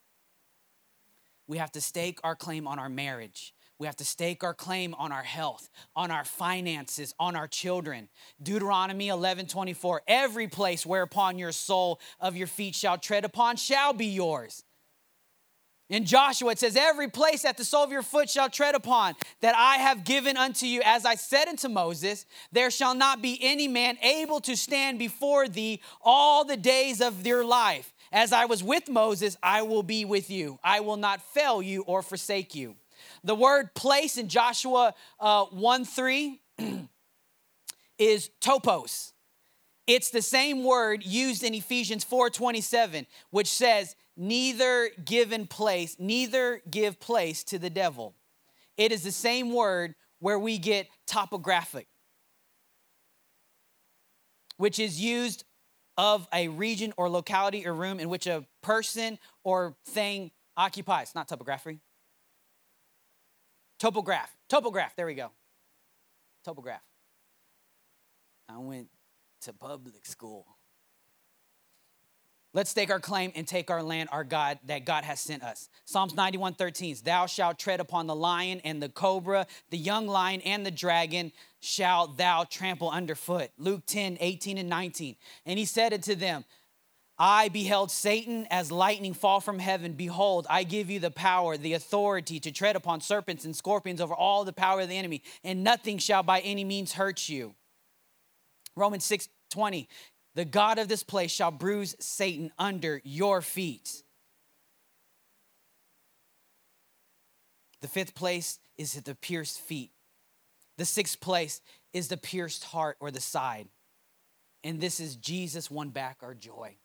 We have to stake our claim on our marriage. We have to stake our claim on our health, on our finances, on our children. Deuteronomy 11 24. Every place whereupon your sole of your feet shall tread upon shall be yours. In Joshua, it says, Every place that the sole of your foot shall tread upon, that I have given unto you, as I said unto Moses, there shall not be any man able to stand before thee all the days of your life. As I was with Moses, I will be with you. I will not fail you or forsake you. The word place in Joshua uh, 1 3 is topos. It's the same word used in Ephesians 4 27, which says, neither given place, neither give place to the devil. It is the same word where we get topographic, which is used of a region or locality or room in which a person or thing occupies, not topography. Topograph, topograph, there we go. Topograph. I went to public school. Let's stake our claim and take our land, our God, that God has sent us. Psalms 91 13, Thou shalt tread upon the lion and the cobra, the young lion and the dragon shalt thou trample underfoot. Luke 10 18 and 19. And he said unto them, I beheld Satan as lightning fall from heaven. Behold, I give you the power, the authority to tread upon serpents and scorpions over all the power of the enemy, and nothing shall by any means hurt you. Romans 6 20. The God of this place shall bruise Satan under your feet. The fifth place is at the pierced feet. The sixth place is the pierced heart or the side. And this is Jesus won back our joy.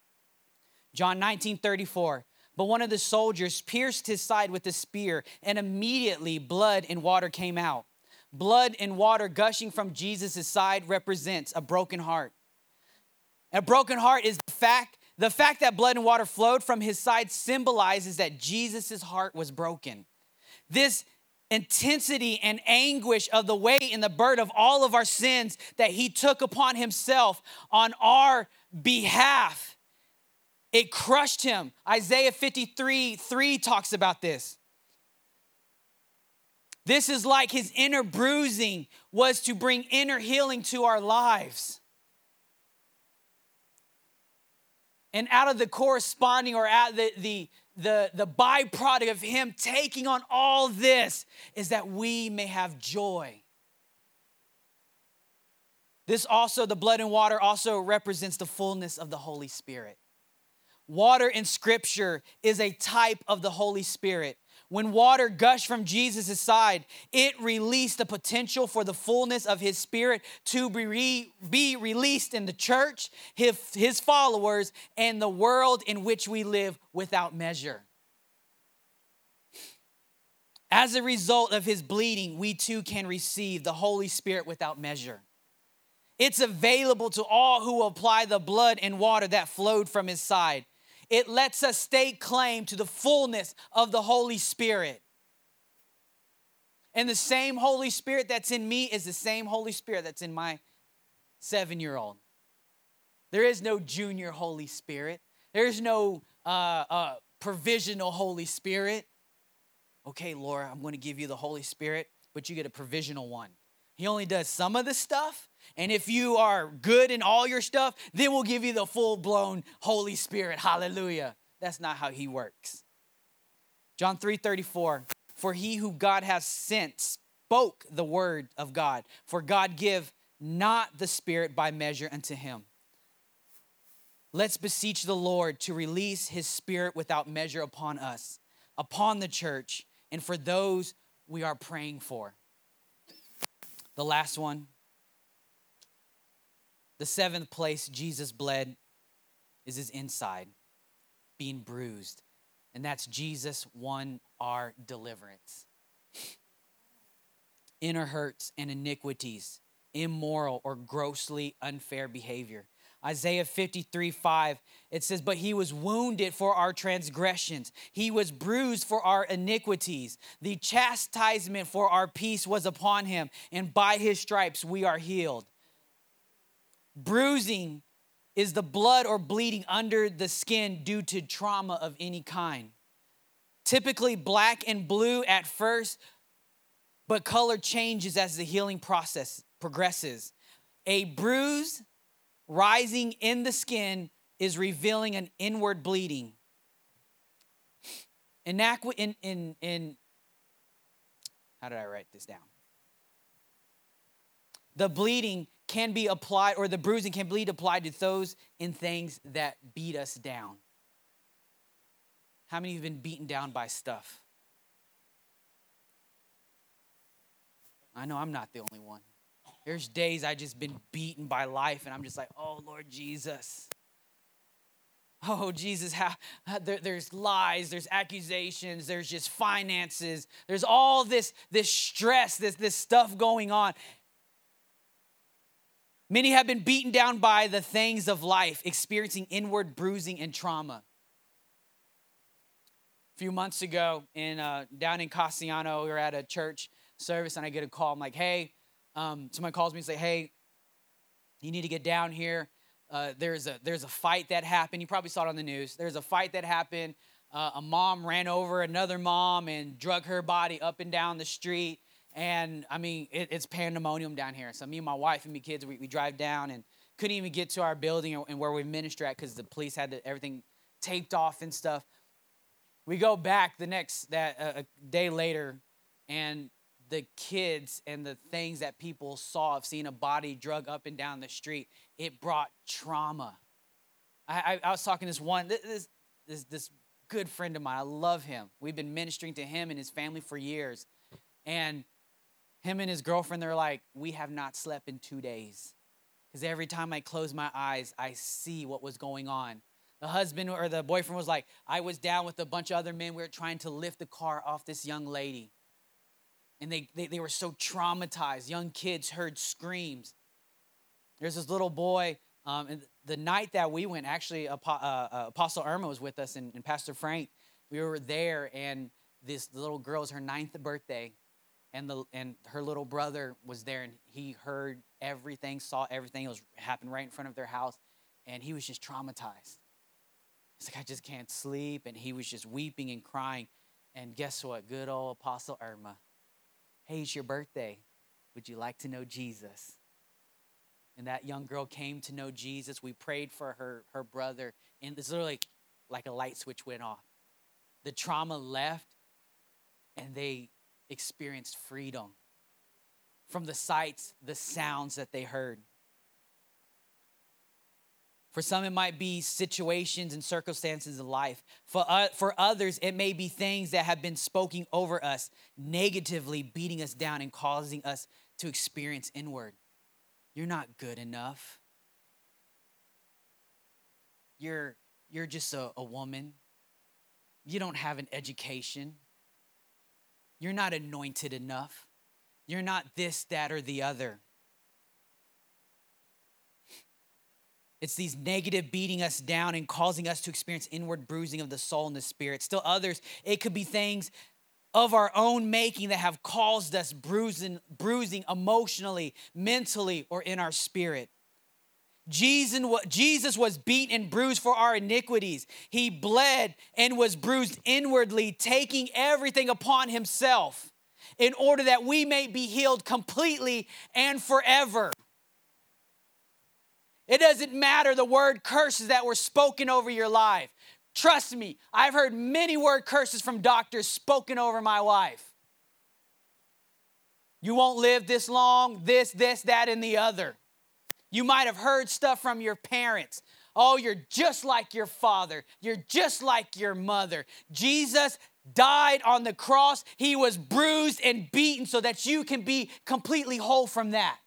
John 19 34. But one of the soldiers pierced his side with a spear, and immediately blood and water came out. Blood and water gushing from Jesus' side represents a broken heart. A broken heart is the fact the fact that blood and water flowed from his side symbolizes that Jesus' heart was broken. This intensity and anguish of the weight and the burden of all of our sins that he took upon himself on our behalf. It crushed him. Isaiah 53 3 talks about this. This is like his inner bruising was to bring inner healing to our lives. And out of the corresponding or out the, the, the, the byproduct of him taking on all this is that we may have joy. This also, the blood and water, also represents the fullness of the Holy Spirit. Water in Scripture is a type of the Holy Spirit. When water gushed from Jesus' side, it released the potential for the fullness of his spirit to be, re- be released in the church, his, his followers, and the world in which we live without measure. As a result of his bleeding, we too can receive the Holy Spirit without measure. It's available to all who apply the blood and water that flowed from his side it lets us stake claim to the fullness of the Holy Spirit. And the same Holy Spirit that's in me is the same Holy Spirit that's in my seven year old. There is no junior Holy Spirit, there's no uh, uh, provisional Holy Spirit. Okay, Laura, I'm going to give you the Holy Spirit, but you get a provisional one. He only does some of the stuff. And if you are good in all your stuff, then we'll give you the full blown Holy Spirit. Hallelujah. That's not how he works. John 3 34. For he who God has sent spoke the word of God. For God give not the Spirit by measure unto him. Let's beseech the Lord to release his Spirit without measure upon us, upon the church, and for those we are praying for. The last one. The seventh place Jesus bled is his inside, being bruised. And that's Jesus won our deliverance. Inner hurts and iniquities, immoral or grossly unfair behavior. Isaiah 53 5, it says, But he was wounded for our transgressions, he was bruised for our iniquities. The chastisement for our peace was upon him, and by his stripes we are healed. Bruising is the blood or bleeding under the skin due to trauma of any kind. Typically black and blue at first, but color changes as the healing process progresses. A bruise rising in the skin is revealing an inward bleeding. In, in, in, in how did I write this down? The bleeding can be applied, or the bruising can be applied to those in things that beat us down. How many have been beaten down by stuff? I know I'm not the only one. There's days I just been beaten by life, and I'm just like, oh Lord Jesus. Oh, Jesus, how, there, there's lies, there's accusations, there's just finances, there's all this, this stress, this, this stuff going on. Many have been beaten down by the things of life, experiencing inward bruising and trauma. A few months ago, in uh, down in Castellano, we were at a church service, and I get a call. I'm like, "Hey," um, someone calls me and say, "Hey, you need to get down here. Uh, there's a there's a fight that happened. You probably saw it on the news. There's a fight that happened. Uh, a mom ran over another mom and drug her body up and down the street. And I mean, it, it's pandemonium down here. So me and my wife and my kids, we, we drive down and couldn't even get to our building and where we minister at because the police had everything taped off and stuff. We go back the next that uh, a day later, and the kids and the things that people saw of seeing a body drug up and down the street, it brought trauma. I, I, I was talking to this one, this, this, this good friend of mine. I love him. We've been ministering to him and his family for years. And him and his girlfriend, they're like, we have not slept in two days. Because every time I close my eyes, I see what was going on. The husband or the boyfriend was like, I was down with a bunch of other men. We were trying to lift the car off this young lady and they, they, they were so traumatized. Young kids heard screams. There's this little boy, um, and the night that we went, actually, uh, uh, Apostle Irma was with us and, and Pastor Frank. We were there, and this little girl was her ninth birthday, and the and her little brother was there, and he heard everything, saw everything. It was happened right in front of their house, and he was just traumatized. He's like, I just can't sleep, and he was just weeping and crying. And guess what? Good old Apostle Irma Hey, it's your birthday. Would you like to know Jesus? And that young girl came to know Jesus. We prayed for her, her brother, and it's literally like a light switch went off. The trauma left, and they experienced freedom from the sights, the sounds that they heard. For some, it might be situations and circumstances of life. For, uh, for others, it may be things that have been spoken over us, negatively beating us down and causing us to experience inward. You're not good enough. You're, you're just a, a woman. You don't have an education. You're not anointed enough. You're not this, that, or the other. It's these negative beating us down and causing us to experience inward bruising of the soul and the spirit. Still, others, it could be things of our own making that have caused us bruising, bruising emotionally, mentally, or in our spirit. Jesus was beaten and bruised for our iniquities. He bled and was bruised inwardly, taking everything upon himself in order that we may be healed completely and forever. It doesn't matter the word curses that were spoken over your life. Trust me, I've heard many word curses from doctors spoken over my wife. You won't live this long, this, this, that, and the other. You might have heard stuff from your parents. Oh, you're just like your father. You're just like your mother. Jesus died on the cross. He was bruised and beaten so that you can be completely whole from that.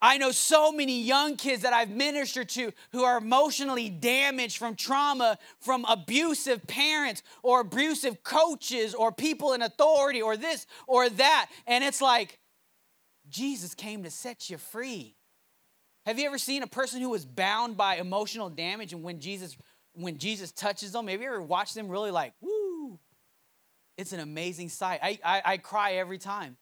I know so many young kids that I've ministered to who are emotionally damaged from trauma from abusive parents or abusive coaches or people in authority or this or that. And it's like, Jesus came to set you free. Have you ever seen a person who was bound by emotional damage and when Jesus when Jesus touches them, have you ever watched them really like, woo? It's an amazing sight. I, I, I cry every time.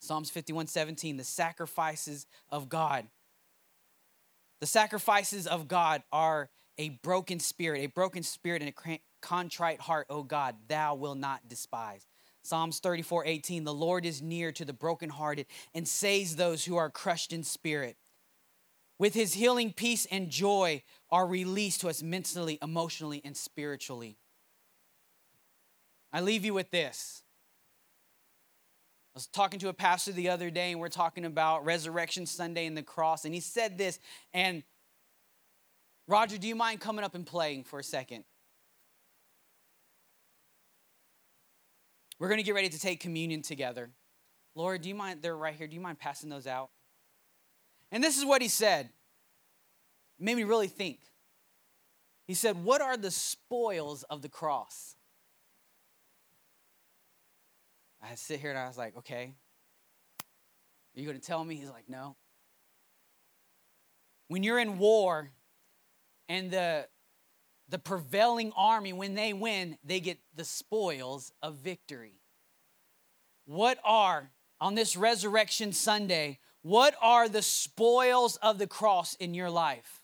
Psalms 51 17, the sacrifices of God. The sacrifices of God are a broken spirit, a broken spirit and a contrite heart, O God, thou will not despise. Psalms 34 18, the Lord is near to the brokenhearted and saves those who are crushed in spirit. With his healing peace and joy are released to us mentally, emotionally, and spiritually. I leave you with this. I was talking to a pastor the other day, and we're talking about Resurrection Sunday and the cross, and he said this. And Roger, do you mind coming up and playing for a second? We're going to get ready to take communion together. Laura, do you mind? They're right here. Do you mind passing those out? And this is what he said. It made me really think. He said, What are the spoils of the cross? I sit here and I was like, Okay. Are you going to tell me? He's like, No. When you're in war and the the prevailing army, when they win, they get the spoils of victory. What are, on this Resurrection Sunday, what are the spoils of the cross in your life?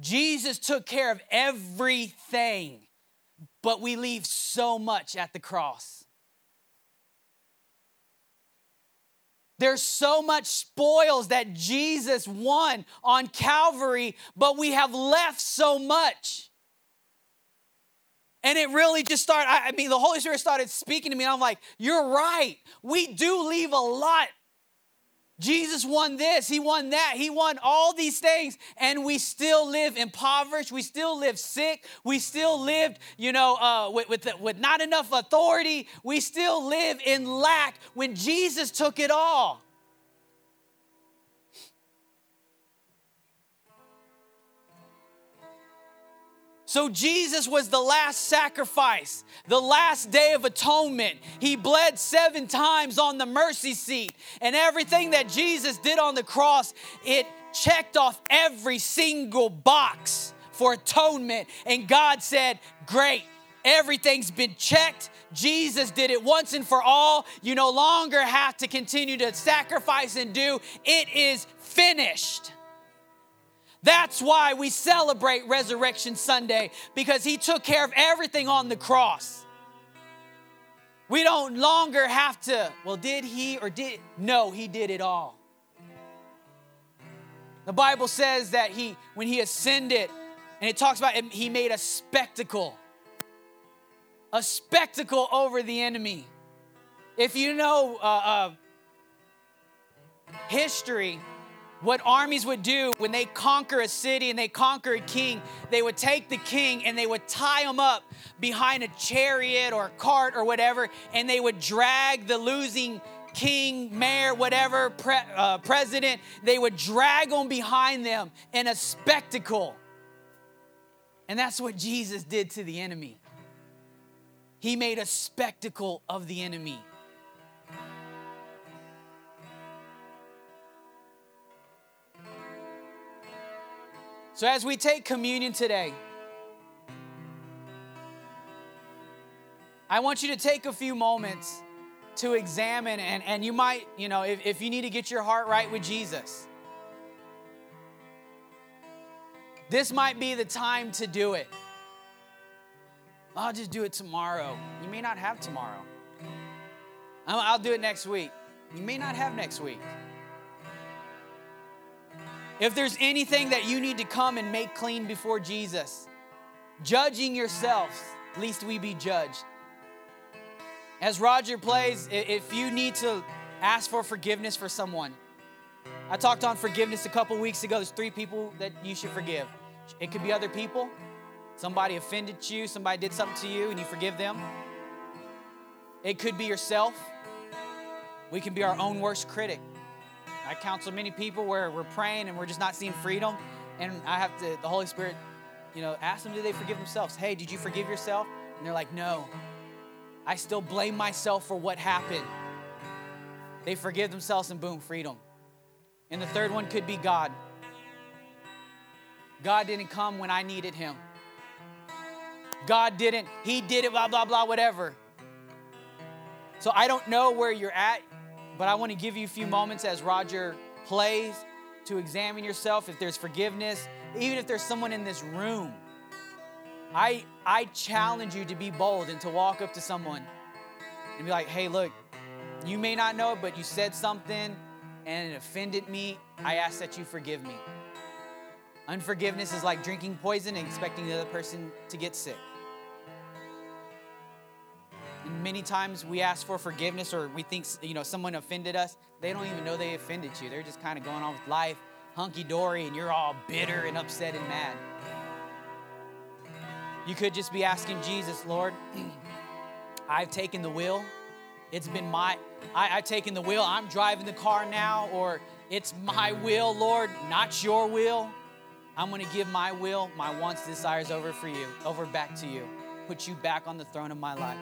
Jesus took care of everything, but we leave so much at the cross. There's so much spoils that Jesus won on Calvary, but we have left so much. And it really just started, I mean, the Holy Spirit started speaking to me, and I'm like, you're right. We do leave a lot Jesus won this, he won that, he won all these things, and we still live impoverished. We still live sick. We still lived, you know, uh, with, with, with not enough authority. We still live in lack when Jesus took it all. So Jesus was the last sacrifice, the last day of atonement. He bled seven times on the mercy seat. And everything that Jesus did on the cross, it checked off every single box for atonement. And God said, Great, everything's been checked. Jesus did it once and for all. You no longer have to continue to sacrifice and do. It is finished. That's why we celebrate Resurrection Sunday because he took care of everything on the cross. We don't longer have to, well, did he or did, no, he did it all. The Bible says that he, when he ascended, and it talks about he made a spectacle, a spectacle over the enemy. If you know uh, uh, history, what armies would do when they conquer a city and they conquer a king, they would take the king and they would tie him up behind a chariot or a cart or whatever, and they would drag the losing king, mayor, whatever, pre- uh, president, they would drag them behind them in a spectacle. And that's what Jesus did to the enemy. He made a spectacle of the enemy. So, as we take communion today, I want you to take a few moments to examine, and, and you might, you know, if, if you need to get your heart right with Jesus, this might be the time to do it. I'll just do it tomorrow. You may not have tomorrow. I'll do it next week. You may not have next week. If there's anything that you need to come and make clean before Jesus, judging yourselves, least we be judged. As Roger plays, if you need to ask for forgiveness for someone, I talked on forgiveness a couple weeks ago. There's three people that you should forgive. It could be other people. Somebody offended you, somebody did something to you, and you forgive them. It could be yourself. We can be our own worst critic. I counsel many people where we're praying and we're just not seeing freedom. And I have to, the Holy Spirit, you know, ask them, do they forgive themselves? Hey, did you forgive yourself? And they're like, no. I still blame myself for what happened. They forgive themselves and boom, freedom. And the third one could be God. God didn't come when I needed him. God didn't, he did it, blah, blah, blah, whatever. So I don't know where you're at. But I want to give you a few moments as Roger plays to examine yourself, if there's forgiveness, even if there's someone in this room, I, I challenge you to be bold and to walk up to someone and be like, hey, look, you may not know it, but you said something and it offended me. I ask that you forgive me. Unforgiveness is like drinking poison and expecting the other person to get sick. Many times we ask for forgiveness or we think you know someone offended us. They don't even know they offended you. They're just kind of going on with life, hunky dory, and you're all bitter and upset and mad. You could just be asking Jesus, Lord, I've taken the wheel. It's been my, I, have taken the wheel. I'm driving the car now, or it's my will, Lord, not your will. I'm going to give my will, my wants, desires over for you, over back to you. Put you back on the throne of my life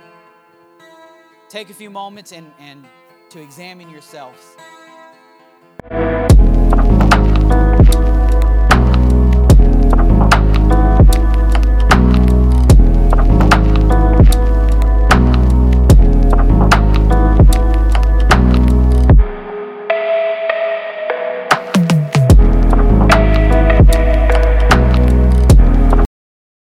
take a few moments and, and to examine yourselves.